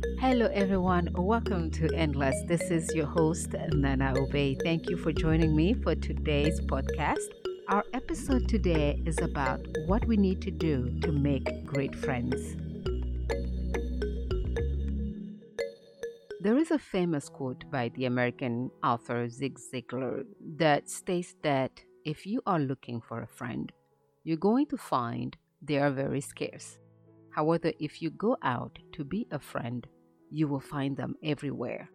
Hello, everyone. Welcome to Endless. This is your host, Nana Obey. Thank you for joining me for today's podcast. Our episode today is about what we need to do to make great friends. There is a famous quote by the American author Zig Ziglar that states that if you are looking for a friend, you're going to find they are very scarce. However, if you go out to be a friend, you will find them everywhere.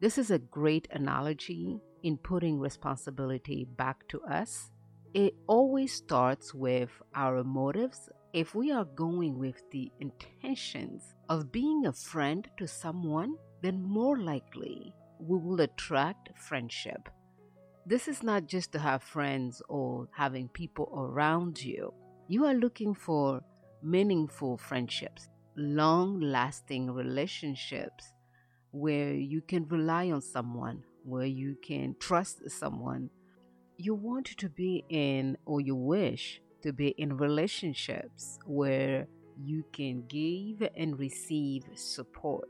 This is a great analogy in putting responsibility back to us. It always starts with our motives. If we are going with the intentions of being a friend to someone, then more likely we will attract friendship. This is not just to have friends or having people around you. You are looking for meaningful friendships, long lasting relationships where you can rely on someone, where you can trust someone. You want to be in, or you wish to be in relationships where you can give and receive support.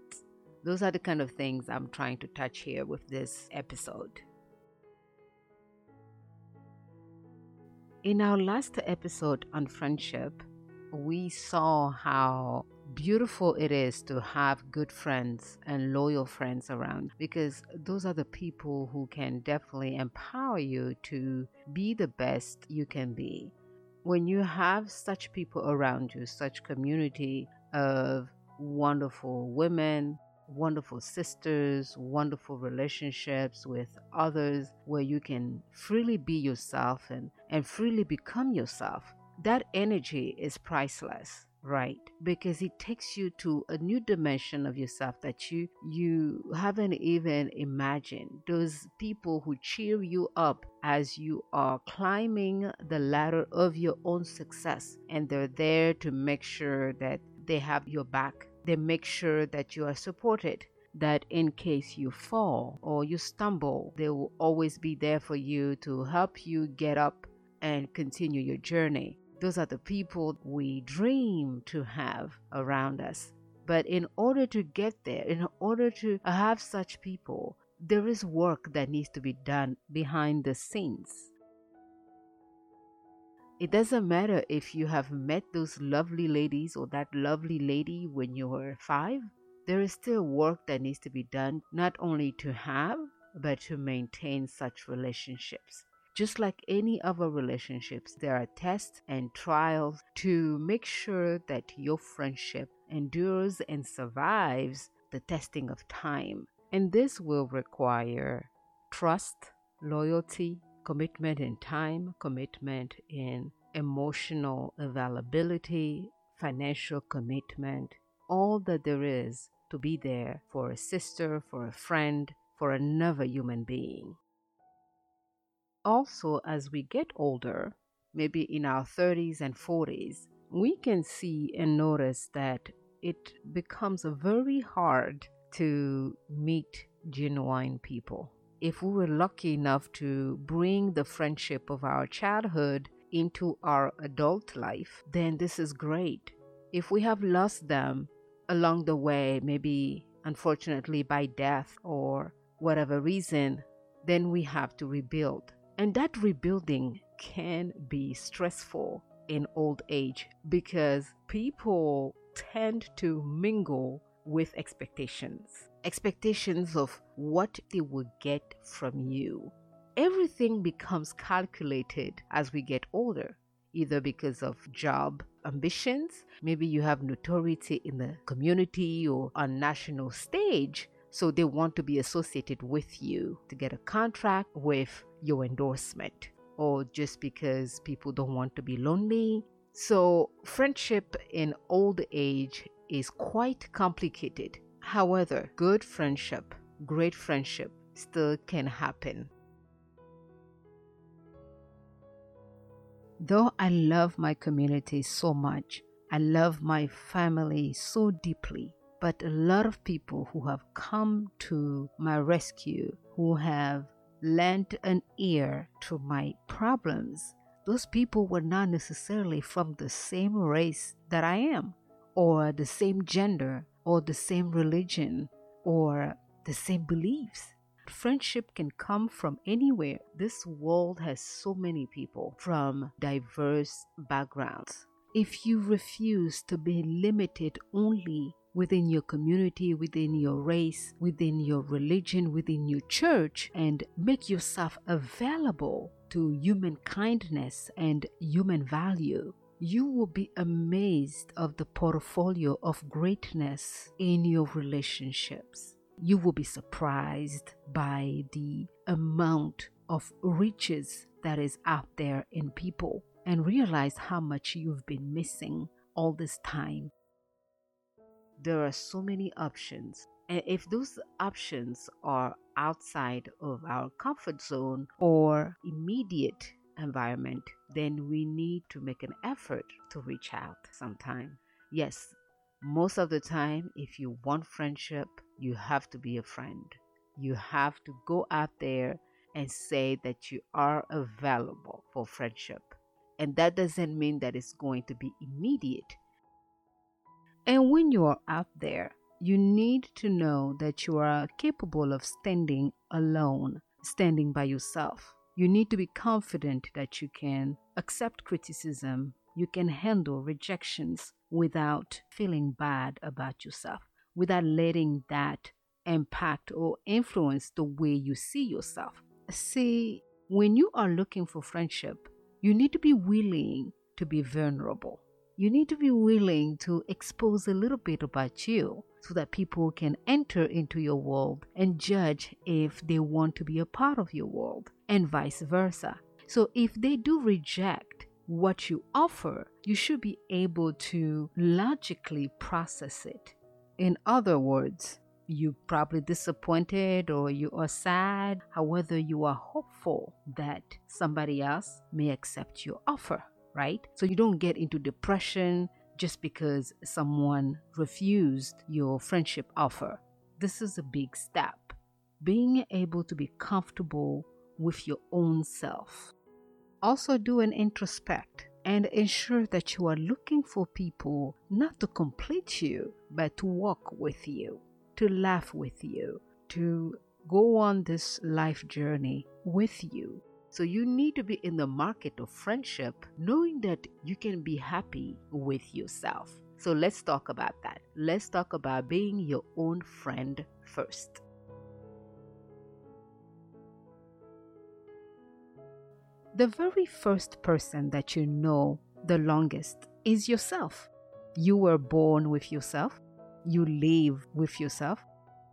Those are the kind of things I'm trying to touch here with this episode. In our last episode on friendship, we saw how beautiful it is to have good friends and loyal friends around because those are the people who can definitely empower you to be the best you can be. When you have such people around you, such community of wonderful women, wonderful sisters, wonderful relationships with others where you can freely be yourself and, and freely become yourself, that energy is priceless right? Because it takes you to a new dimension of yourself that you you haven't even imagined. Those people who cheer you up as you are climbing the ladder of your own success and they're there to make sure that they have your back. They make sure that you are supported that in case you fall or you stumble they will always be there for you to help you get up and continue your journey those are the people we dream to have around us. But in order to get there, in order to have such people, there is work that needs to be done behind the scenes. It doesn't matter if you have met those lovely ladies or that lovely lady when you were five, there is still work that needs to be done, not only to have, but to maintain such relationships. Just like any other relationships, there are tests and trials to make sure that your friendship endures and survives the testing of time. And this will require trust, loyalty, commitment in time, commitment in emotional availability, financial commitment, all that there is to be there for a sister, for a friend, for another human being also, as we get older, maybe in our 30s and 40s, we can see and notice that it becomes very hard to meet genuine people. If we were lucky enough to bring the friendship of our childhood into our adult life, then this is great. If we have lost them along the way, maybe unfortunately by death or whatever reason, then we have to rebuild. And that rebuilding can be stressful in old age because people tend to mingle with expectations. Expectations of what they will get from you. Everything becomes calculated as we get older, either because of job ambitions, maybe you have notoriety in the community or on national stage, so they want to be associated with you to get a contract with your endorsement or just because people don't want to be lonely. So, friendship in old age is quite complicated. However, good friendship, great friendship still can happen. Though I love my community so much, I love my family so deeply, but a lot of people who have come to my rescue, who have lent an ear to my problems, those people were not necessarily from the same race that I am or the same gender or the same religion or the same beliefs. Friendship can come from anywhere. This world has so many people from diverse backgrounds. If you refuse to be limited only within your community, within your race, within your religion, within your church, and make yourself available to human kindness and human value, you will be amazed of the portfolio of greatness in your relationships. You will be surprised by the amount of riches that is out there in people and realize how much you've been missing all this time. There are so many options. And if those options are outside of our comfort zone or immediate environment, then we need to make an effort to reach out sometime. Yes, most of the time, if you want friendship, you have to be a friend. You have to go out there and say that you are available for friendship. And that doesn't mean that it's going to be immediate. And when you are out there, you need to know that you are capable of standing alone, standing by yourself. You need to be confident that you can accept criticism, you can handle rejections without feeling bad about yourself, without letting that impact or influence the way you see yourself. See, when you are looking for friendship, you need to be willing to be vulnerable. You need to be willing to expose a little bit about you so that people can enter into your world and judge if they want to be a part of your world, and vice versa. So, if they do reject what you offer, you should be able to logically process it. In other words, you're probably disappointed or you are sad. However, you are hopeful that somebody else may accept your offer, right? So you don't get into depression just because someone refused your friendship offer. This is a big step. Being able to be comfortable with your own self. Also, do an introspect and ensure that you are looking for people not to complete you, but to walk with you, to laugh with you, to go on this life journey with you. So you need to be in the market of friendship, knowing that you can be happy with yourself. So let's talk about that. Let's talk about being your own friend first. The very first person that you know the longest is yourself. You were born with yourself, you live with yourself,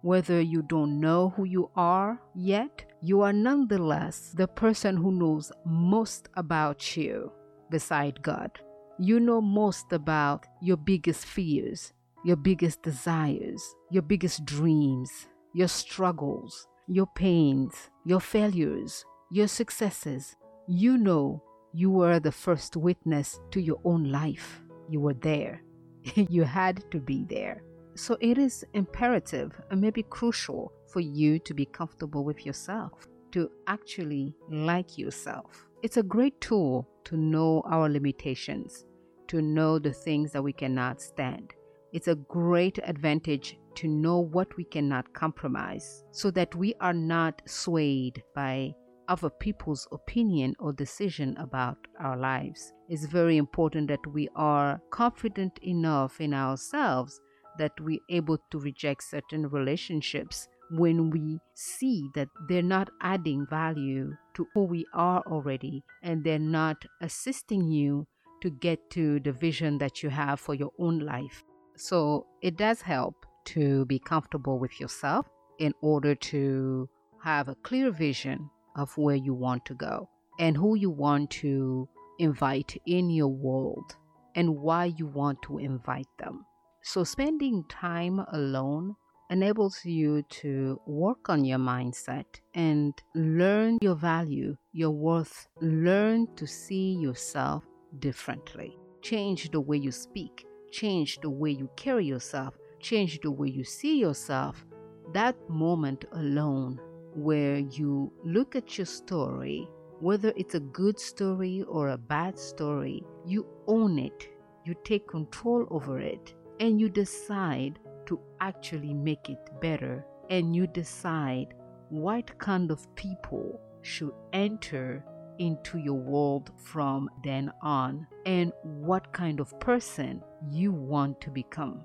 whether you don't know who you are yet, you are nonetheless the person who knows most about you beside God. You know most about your biggest fears, your biggest desires, your biggest dreams, your struggles, your pains, your failures, your successes. You know you were the first witness to your own life. You were there. you had to be there. So it is imperative and maybe crucial for you to be comfortable with yourself, to actually like yourself. It's a great tool to know our limitations, to know the things that we cannot stand. It's a great advantage to know what we cannot compromise so that we are not swayed by other people's opinion or decision about our lives. It's very important that we are confident enough in ourselves that we're able to reject certain relationships when we see that they're not adding value to who we are already and they're not assisting you to get to the vision that you have for your own life. So it does help to be comfortable with yourself in order to have a clear vision of where you want to go and who you want to invite in your world and why you want to invite them. So, spending time alone enables you to work on your mindset and learn your value, your worth, learn to see yourself differently. Change the way you speak, change the way you carry yourself, change the way you see yourself. That moment alone, where you look at your story, whether it's a good story or a bad story, you own it, you take control over it, and you decide to actually make it better and you decide what kind of people should enter into your world from then on and what kind of person you want to become.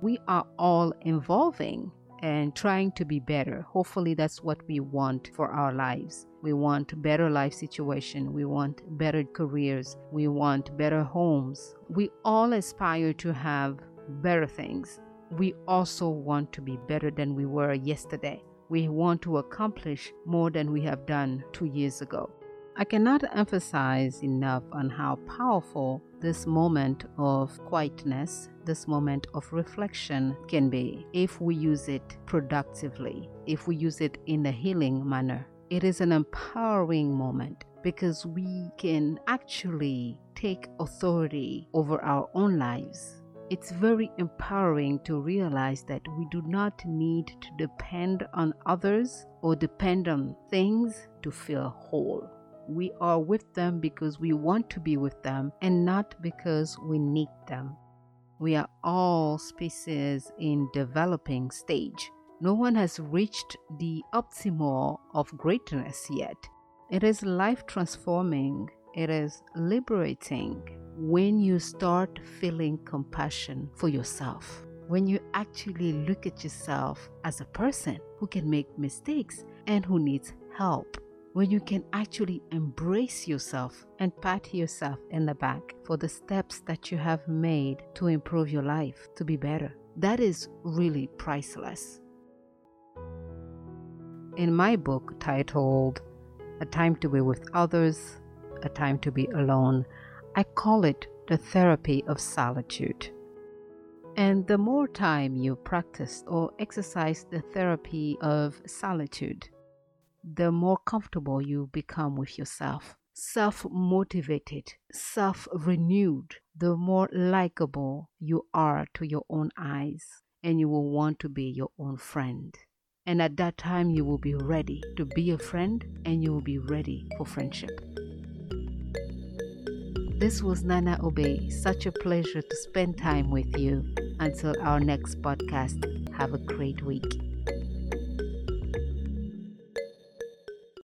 We are all evolving and trying to be better. Hopefully, that's what we want for our lives. We want better life situation. We want better careers. We want better homes. We all aspire to have better things. We also want to be better than we were yesterday. We want to accomplish more than we have done two years ago. I cannot emphasize enough on how powerful this moment of quietness, this moment of reflection can be if we use it productively, if we use it in a healing manner. It is an empowering moment because we can actually take authority over our own lives it's very empowering to realize that we do not need to depend on others or depend on things to feel whole. We are with them because we want to be with them and not because we need them. We are all species in developing stage. No one has reached the optimal of greatness yet. It is life transforming it is liberating when you start feeling compassion for yourself. When you actually look at yourself as a person who can make mistakes and who needs help. When you can actually embrace yourself and pat yourself in the back for the steps that you have made to improve your life to be better. That is really priceless. In my book titled A Time to Be with Others, a time to be alone. I call it the therapy of solitude. And the more time you practice or exercise the therapy of solitude, the more comfortable you become with yourself, self motivated, self renewed, the more likable you are to your own eyes, and you will want to be your own friend. And at that time, you will be ready to be a friend and you will be ready for friendship. This was Nana Obey. Such a pleasure to spend time with you. Until our next podcast, have a great week.